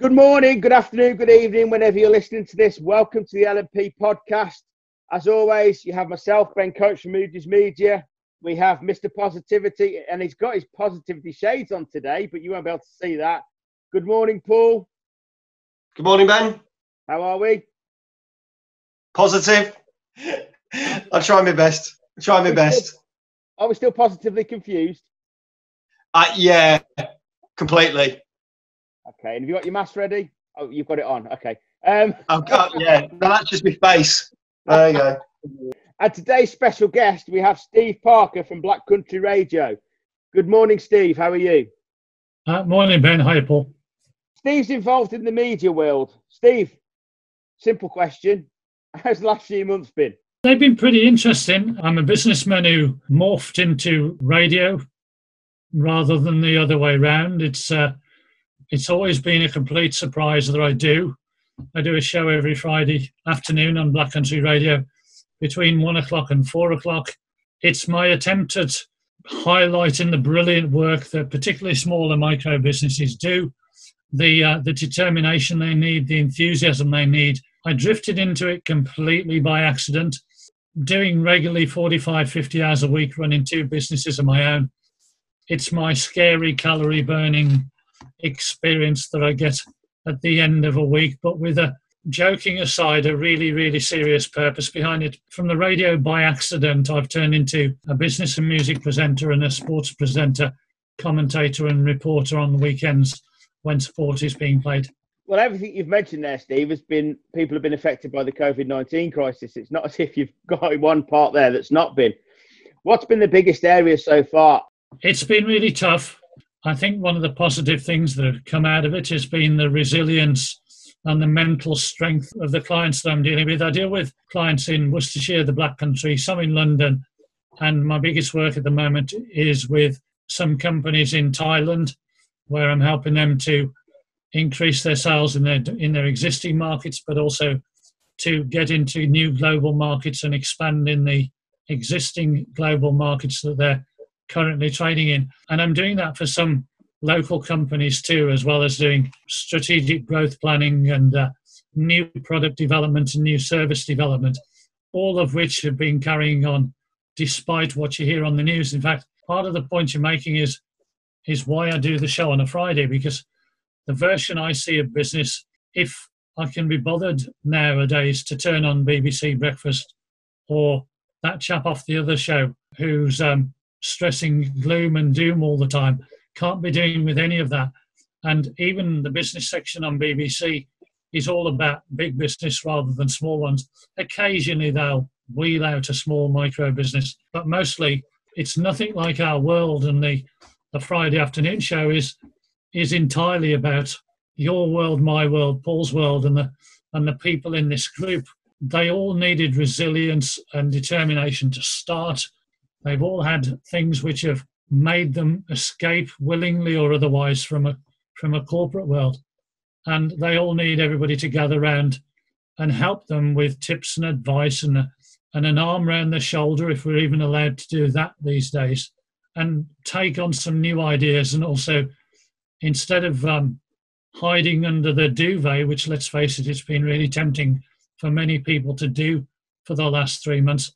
Good morning, good afternoon, good evening, whenever you're listening to this. Welcome to the LNP podcast. As always, you have myself, Ben Coates from Moogies Media. We have Mr. Positivity, and he's got his positivity shades on today, but you won't be able to see that. Good morning, Paul. Good morning, Ben. How are we? Positive. I'll try my best. I'll try my best. Are we still positively confused? Uh, yeah, completely. Okay, and have you got your mask ready? Oh, you've got it on. Okay. Um, I've got, yeah, no, that's just my face. There you go. and today's special guest, we have Steve Parker from Black Country Radio. Good morning, Steve. How are you? Uh, morning, Ben. Hi, Paul. Steve's involved in the media world. Steve, simple question. How's the last few months been? They've been pretty interesting. I'm a businessman who morphed into radio rather than the other way around. It's uh, it's always been a complete surprise that I do. I do a show every Friday afternoon on Black Country Radio between one o'clock and four o'clock. It's my attempt at highlighting the brilliant work that particularly smaller micro businesses do, the uh, the determination they need, the enthusiasm they need. I drifted into it completely by accident, doing regularly 45, 50 hours a week, running two businesses of my own. It's my scary calorie burning experience that I get at the end of a week, but with a joking aside, a really, really serious purpose behind it. From the radio by accident, I've turned into a business and music presenter and a sports presenter, commentator, and reporter on the weekends when sport is being played. Well, everything you've mentioned there, Steve, has been people have been affected by the COVID 19 crisis. It's not as if you've got one part there that's not been. What's been the biggest area so far? It's been really tough. I think one of the positive things that have come out of it has been the resilience and the mental strength of the clients that I'm dealing with. I deal with clients in Worcestershire, the Black Country, some in London, and my biggest work at the moment is with some companies in Thailand, where I'm helping them to increase their sales in their in their existing markets, but also to get into new global markets and expand in the existing global markets that they're currently trading in. And I'm doing that for some local companies too, as well as doing strategic growth planning and uh, new product development and new service development, all of which have been carrying on despite what you hear on the news. In fact, part of the point you're making is is why I do the show on a Friday because the version I see of business, if I can be bothered nowadays to turn on BBC Breakfast or that chap off the other show who's um, stressing gloom and doom all the time. Can't be dealing with any of that. And even the business section on BBC is all about big business rather than small ones. Occasionally they'll wheel out a small micro business, but mostly it's nothing like our world. And the, the Friday afternoon show is is entirely about your world, my world, Paul's world, and the and the people in this group. They all needed resilience and determination to start They've all had things which have made them escape willingly or otherwise from a from a corporate world, and they all need everybody to gather around and help them with tips and advice and and an arm around the shoulder if we're even allowed to do that these days, and take on some new ideas. And also instead of um, hiding under the duvet, which let's face it, it's been really tempting for many people to do for the last three months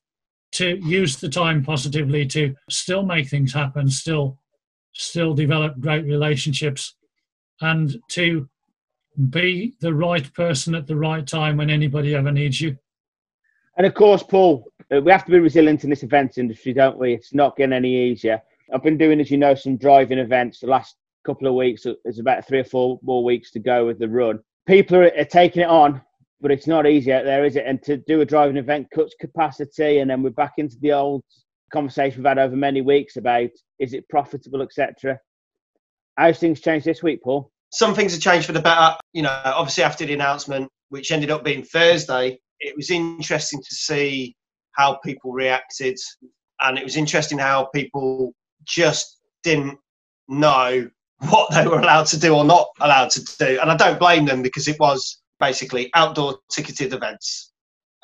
to use the time positively to still make things happen, still still develop great relationships, and to be the right person at the right time when anybody ever needs you. And of course, Paul, uh, we have to be resilient in this events industry, don't we? It's not getting any easier. I've been doing, as you know, some driving events the last couple of weeks. There's about three or four more weeks to go with the run. People are, are taking it on but it's not easy out there, is it? And to do a driving event cuts capacity, and then we're back into the old conversation we've had over many weeks about is it profitable, etc. How's things changed this week, Paul? Some things have changed for the better. You know, obviously after the announcement, which ended up being Thursday, it was interesting to see how people reacted, and it was interesting how people just didn't know what they were allowed to do or not allowed to do. And I don't blame them because it was basically outdoor ticketed events.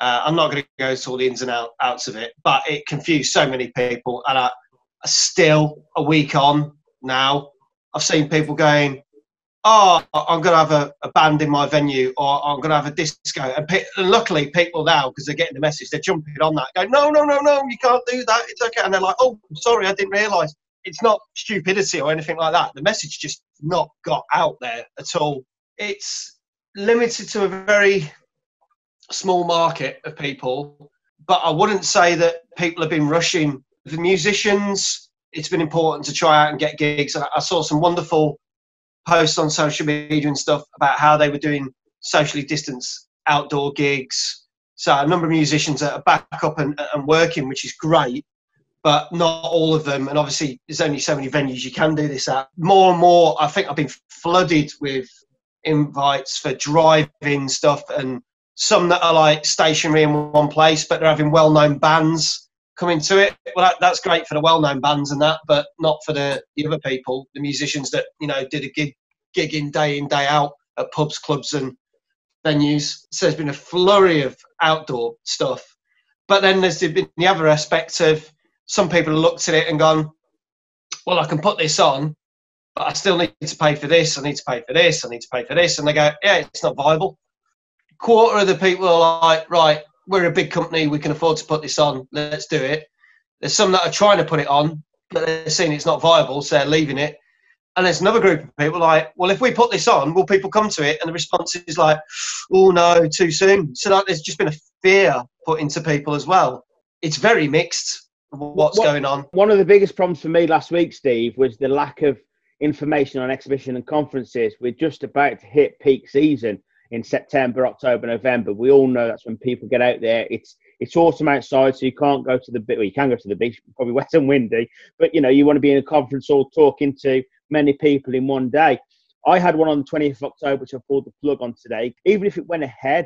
Uh, I'm not going to go into all the ins and out, outs of it, but it confused so many people. And I, still, a week on now, I've seen people going, oh, I'm going to have a, a, band in my venue or I'm going to have a disco. And, pe- and luckily, people now, because they're getting the message, they're jumping on that, going, no, no, no, no, you can't do that. It's okay. And they're like, oh, sorry, I didn't realise. It's not stupidity or anything like that. The message just not got out there at all. It's limited to a very small market of people, but I wouldn't say that people have been rushing. The musicians, it's been important to try out and get gigs. I saw some wonderful posts on social media and stuff about how they were doing socially distanced outdoor gigs. So a number of musicians are back up and, and working, which is great, but not all of them. And obviously, there's only so many venues you can do this at. More and more, I think I've been flooded with invites for drive-in stuff and some that are like stationary in one place, but they're having well-known bands coming to it. Well, that, that's great for the well-known bands and that, but not for the, the other people, the musicians that you know did a gig, gig in day in day out at pubs, clubs, and venues. So there's been a flurry of outdoor stuff, but then there's been the other aspect of some people looked at it and gone, "Well, I can put this on, but I still need to pay for this. I need to pay for this. I need to pay for this," and they go, "Yeah, it's not viable." Quarter of the people are like, "Right, we're a big company, we can afford to put this on, let's do it. There's some that are trying to put it on, but they're seeing it's not viable, so they're leaving it. And there's another group of people like, well, if we put this on, will people come to it? And the response is like, oh no, too soon. So like, there's just been a fear put into people as well. It's very mixed what's what, going on. One of the biggest problems for me last week, Steve, was the lack of information on exhibition and conferences. We're just about to hit peak season in September, October, November. We all know that's when people get out there. It's it's autumn outside, so you can't go to the beach. Well, you can go to the beach, probably wet and windy, but you know you want to be in a conference hall talking to many people in one day. I had one on the 20th of October, which I pulled the plug on today. Even if it went ahead,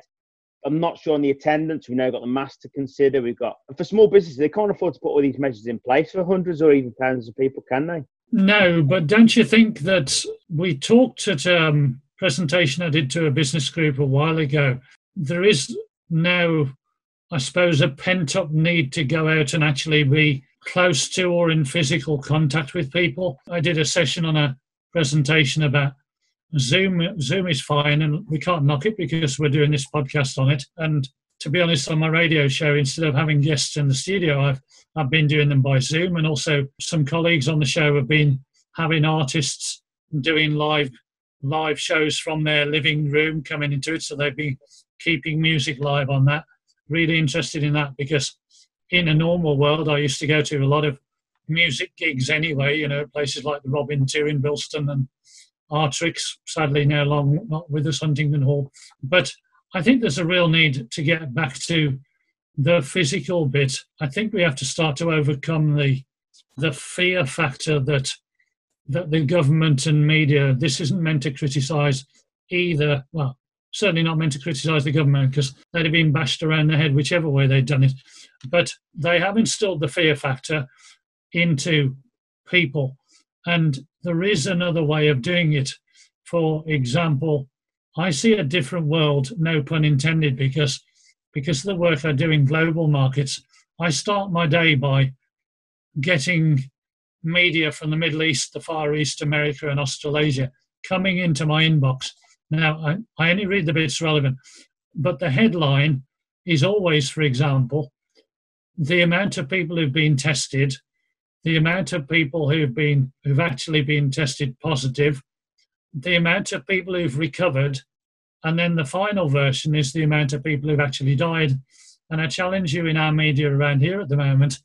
I'm not sure on the attendance. We now got the mask to consider. We've got for small businesses, they can't afford to put all these measures in place for hundreds or even thousands of people, can they? No, but don't you think that we talked at um, presentation I did to a business group a while ago, there is now, I suppose, a pent up need to go out and actually be close to or in physical contact with people. I did a session on a presentation about Zoom. Zoom is fine, and we can't knock it because we're doing this podcast on it. And to be honest, on my radio show, instead of having guests in the studio, I've I've been doing them by Zoom, and also some colleagues on the show have been having artists doing live live shows from their living room coming into it. So they've been keeping music live on that. Really interested in that because in a normal world, I used to go to a lot of music gigs anyway, you know, places like the Robin 2 in Bilston and Artrix, sadly now long not with us, Huntingdon Hall. But I think there's a real need to get back to the physical bit. I think we have to start to overcome the the fear factor that that the government and media, this isn't meant to criticise either, well, certainly not meant to criticise the government because they'd have been bashed around the head whichever way they'd done it. But they have instilled the fear factor into people. And there is another way of doing it. For example, I see a different world, no pun intended, because because of the work I do in global markets, I start my day by getting media from the Middle East, the Far East, America, and Australasia coming into my inbox. Now, I, I only read the bits relevant, but the headline is always, for example, the amount of people who've been tested, the amount of people who've been who've actually been tested positive, the amount of people who've recovered, and then the final version is the amount of people who've actually died. And I challenge you in our media around here at the moment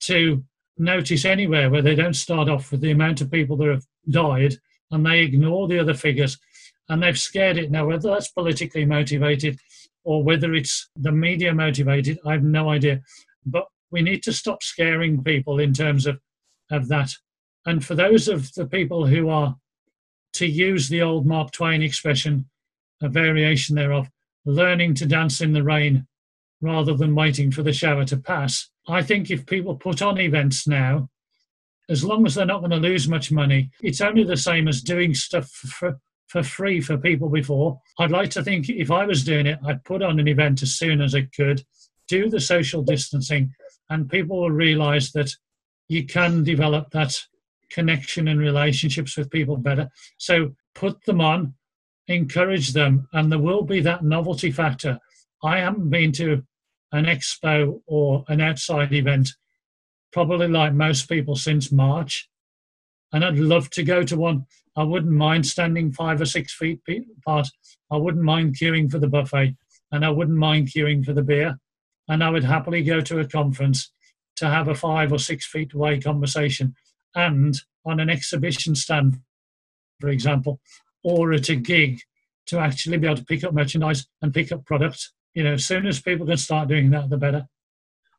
to notice anywhere where they don't start off with the amount of people that have died and they ignore the other figures and they've scared it. Now, whether that's politically motivated or whether it's the media motivated, I have no idea. But we need to stop scaring people in terms of, of that. And for those of the people who are, to use the old Mark Twain expression, a variation thereof, learning to dance in the rain rather than waiting for the shower to pass, I think if people put on events now, as long as they're not going to lose much money, it's only the same as doing stuff for, for free for people before. I'd like to think if I was doing it, I'd put on an event as soon as I could, do the social distancing, and people will realize that you can develop that connection and relationships with people better. So put them on, encourage them, and there will be that novelty factor. I haven't been to an expo or an outside event, probably like most people, since March. And I'd love to go to one. I wouldn't mind standing five or six feet apart. I wouldn't mind queuing for the buffet, and I wouldn't mind queuing for the beer. And I would happily go to a conference to have a five or six feet away conversation. And on an exhibition stand, for example, or at a gig to actually be able to pick up merchandise and pick up products. You know, as soon as people can start doing that, the better.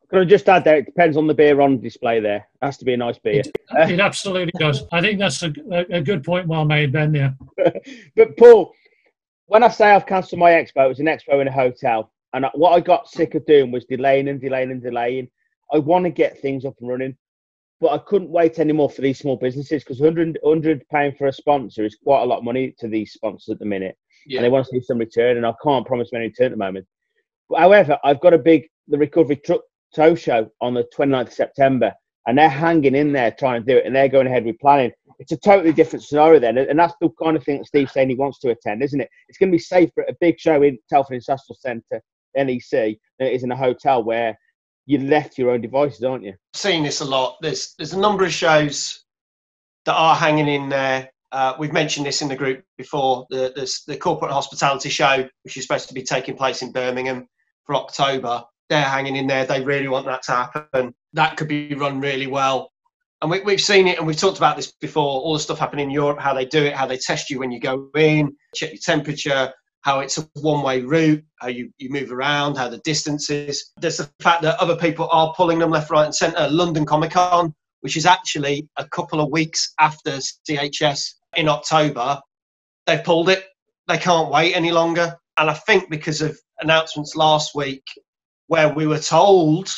Can I just add there? It depends on the beer on display. There it has to be a nice beer. It, it absolutely does. I think that's a, a good point. Well made, Ben. Yeah. but Paul, when I say I've cancelled my expo, it was an expo in a hotel, and what I got sick of doing was delaying and delaying and delaying. I want to get things up and running, but I couldn't wait anymore for these small businesses because 100 100 pound for a sponsor is quite a lot of money to these sponsors at the minute, yeah. and they want to see some return, and I can't promise any return at the moment. But, however, I've got a big the recovery truck tow show on the 29th of September, and they're hanging in there trying to do it, and they're going ahead with planning. It's a totally different scenario then, and that's the kind of thing that Steve's saying he wants to attend, isn't it? It's going to be safer at a big show in Telford Industrial Centre, NEC, than it is in a hotel where you left your own devices, aren't you? Seeing this a lot. There's there's a number of shows that are hanging in there. Uh, we've mentioned this in the group before. The, the the corporate hospitality show, which is supposed to be taking place in Birmingham for October, they're hanging in there. They really want that to happen. That could be run really well. And we, have seen it, and we've talked about this before. All the stuff happening in Europe, how they do it, how they test you when you go in, check your temperature, how it's a one-way route, how you, you move around, how the distances. There's the fact that other people are pulling them left, right, and centre. London Comic Con, which is actually a couple of weeks after CHS in October, they've pulled it. They can't wait any longer. And I think because of announcements last week where we were told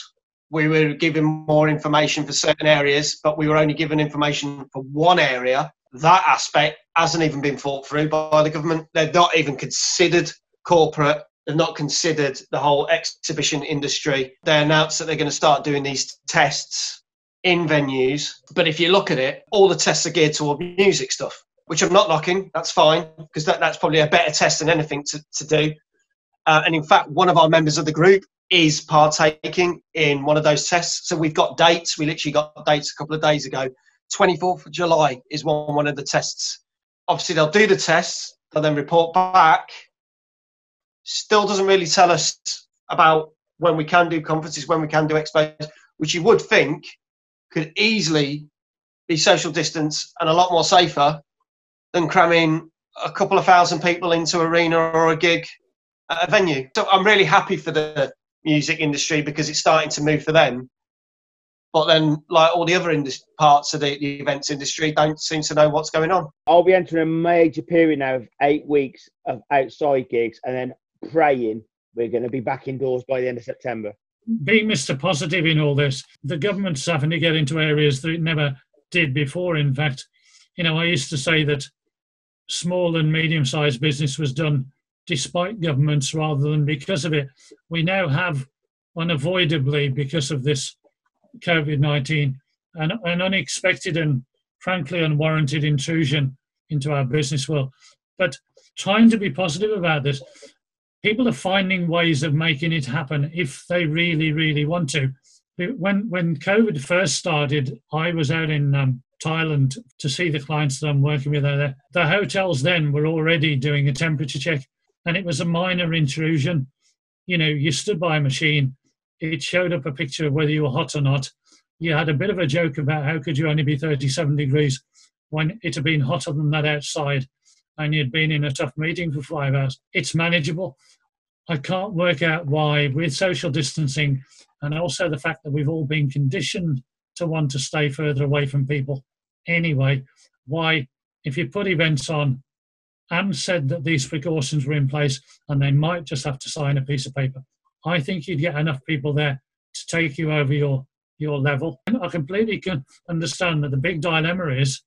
we were given more information for certain areas, but we were only given information for one area. That aspect hasn't even been thought through by the government. They've not even considered corporate. They've not considered the whole exhibition industry. They announced that they're going to start doing these tests in venues. But if you look at it, all the tests are geared toward music stuff, which I'm not knocking. That's fine because that, that's probably a better test than anything to, to do. Uh, and in fact, one of our members of the group is partaking in one of those tests. So we've got dates. We literally got dates a couple of days ago. 24th of July is one, one of the tests. Obviously, they'll do the tests, they'll then report back. Still doesn't really tell us about when we can do conferences, when we can do expos, which you would think could easily be social distance and a lot more safer than cramming a couple of thousand people into arena or a gig at a venue. So I'm really happy for the music industry because it's starting to move for them. But then, like all the other indus- parts of the, the events industry, don't seem to know what's going on. I'll be entering a major period now of eight weeks of outside gigs, and then praying we're going to be back indoors by the end of September. Being Mr. Positive in all this, the government's having to get into areas that it never did before. In fact, you know, I used to say that small and medium sized business was done despite governments rather than because of it. We now have unavoidably, because of this COVID 19, an, an unexpected and frankly unwarranted intrusion into our business world. But trying to be positive about this, people are finding ways of making it happen if they really, really want to. When when COVID first started, I was out in um, Thailand to see the clients that I'm working with there. The hotels then were already doing a temperature check and it was a minor intrusion. You know, you stood by a machine, it showed up a picture of whether you were hot or not. You had a bit of a joke about how could you only be 37 degrees when it had been hotter than that outside and you'd been in a tough meeting for five hours. It's manageable. I can't work out why, with social distancing and also the fact that we've all been conditioned to want to stay further away from people anyway, why, if you put events on and said that these precautions were in place and they might just have to sign a piece of paper. I think you'd get enough people there to take you over your your level. I completely can understand that the big dilemma is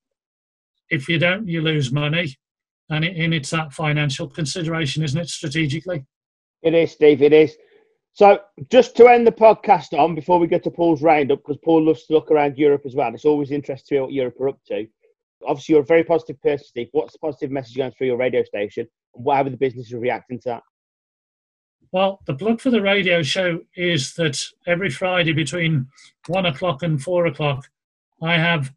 if you don't, you lose money, and, it, and it's that financial consideration, isn't it, strategically? It is, Steve. It is. So, just to end the podcast on before we get to Paul's roundup, because Paul loves to look around Europe as well. It's always interesting to hear what Europe are up to. obviously you're a very positive person, Steve. What's the positive message going through your radio station? How are the businesses reacting to that? Well, the plug for the radio show is that every Friday between one o'clock and four o'clock, I have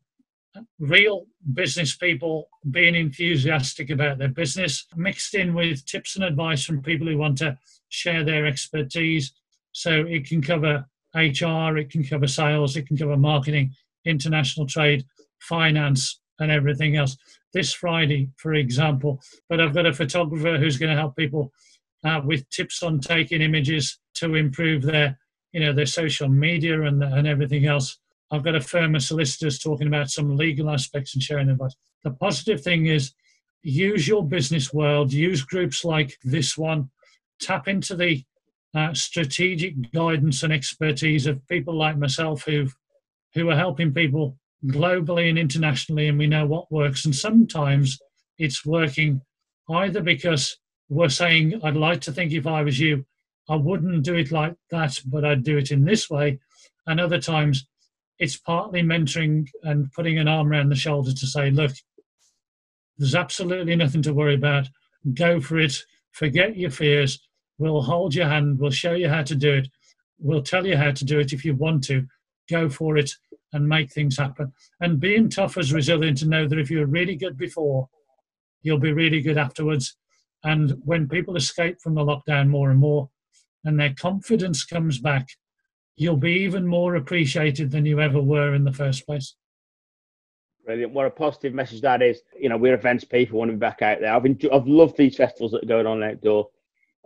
real business people being enthusiastic about their business, mixed in with tips and advice from people who want to share their expertise. So it can cover HR, it can cover sales, it can cover marketing, international trade, finance, and everything else. This Friday, for example, but I've got a photographer who's going to help people uh, with tips on taking images to improve their, you know, their social media and, and everything else. I've got a firm of solicitors talking about some legal aspects and sharing advice. The positive thing is use your business world, use groups like this one, tap into the uh, strategic guidance and expertise of people like myself who who are helping people globally and internationally, and we know what works. And sometimes it's working either because we're saying, I'd like to think if I was you, I wouldn't do it like that, but I'd do it in this way. And other times it's partly mentoring and putting an arm around the shoulder to say, look, there's absolutely nothing to worry about. Go for it. Forget your fears. We'll hold your hand. We'll show you how to do it. We'll tell you how to do it if you want to. Go for it and make things happen. And being tough as resilient to know that if you're really good before, you'll be really good afterwards. And when people escape from the lockdown more and more and their confidence comes back, you'll be even more appreciated than you ever were in the first place. Brilliant. What a positive message that is. You know, we're events people, want to be back out there. I've, enjoyed, I've loved these festivals that are going on outdoor.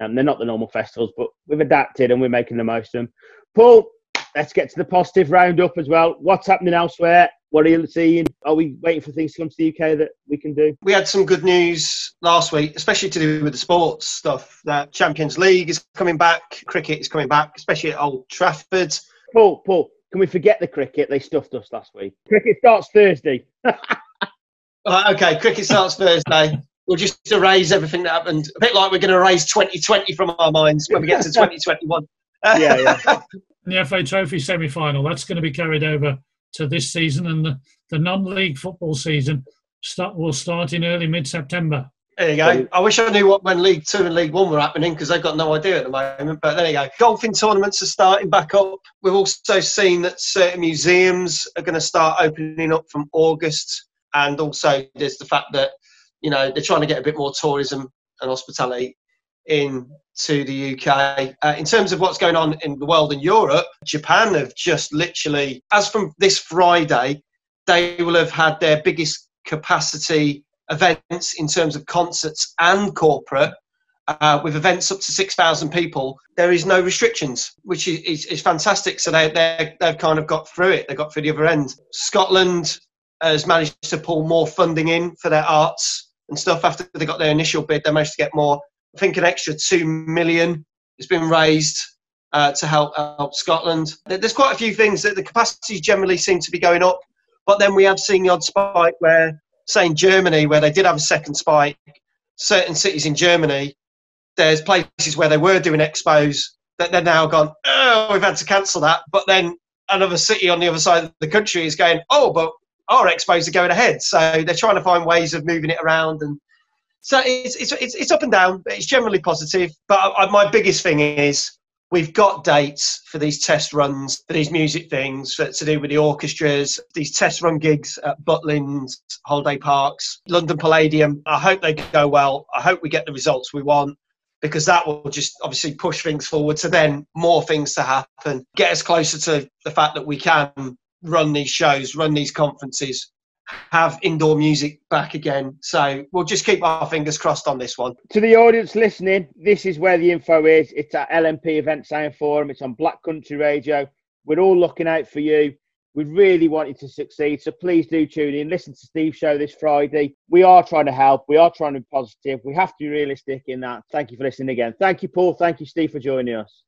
Um, they're not the normal festivals, but we've adapted and we're making the most of them. Paul, let's get to the positive roundup as well. What's happening elsewhere? What are you seeing? Are we waiting for things to come to the UK that we can do? We had some good news last week, especially to do with the sports stuff. That Champions League is coming back, cricket is coming back, especially at Old Trafford. Paul, Paul, can we forget the cricket? They stuffed us last week. Cricket starts Thursday. uh, okay, cricket starts Thursday. We'll just erase everything that happened. A bit like we're going to erase 2020 from our minds when we get to 2021. yeah, yeah. the FA Trophy semi final, that's going to be carried over to this season, and the, the non-league football season start will start in early mid-September. There you go. I wish I knew what when League Two and League One were happening because they've got no idea at the moment. But there you go. Golfing tournaments are starting back up. We've also seen that certain museums are going to start opening up from August, and also there's the fact that you know they're trying to get a bit more tourism and hospitality into the UK. Uh, in terms of what's going on in the world and Europe, Japan have just literally, as from this Friday, they will have had their biggest capacity events in terms of concerts and corporate. Uh, with events up to 6,000 people, there is no restrictions, which is, is, is fantastic. So they, they, they've kind of got through it. They got through the other end. Scotland has managed to pull more funding in for their arts and stuff after they got their initial bid. They managed to get more I think an extra two million has been raised uh, to help help Scotland. There's quite a few things that the capacities generally seem to be going up, but then we have seen the odd spike where, say in Germany, where they did have a second spike, certain cities in Germany, there's places where they were doing expos that they're now gone, oh, we've had to cancel that. But then another city on the other side of the country is going, oh, but our expos are going ahead. So they're trying to find ways of moving it around and so it's, it's, it's, it's up and down, but it's generally positive. But I, my biggest thing is we've got dates for these test runs, for these music things, for, to do with the orchestras, these test run gigs at Butlins, Holiday Parks, London Palladium. I hope they go well. I hope we get the results we want because that will just obviously push things forward to then more things to happen, get us closer to the fact that we can run these shows, run these conferences have indoor music back again. So we'll just keep our fingers crossed on this one. To the audience listening, this is where the info is. It's at LNP Event Sound Forum. It's on Black Country Radio. We're all looking out for you. We really want you to succeed. So please do tune in. Listen to Steve's show this Friday. We are trying to help. We are trying to be positive. We have to be realistic in that. Thank you for listening again. Thank you, Paul. Thank you, Steve, for joining us.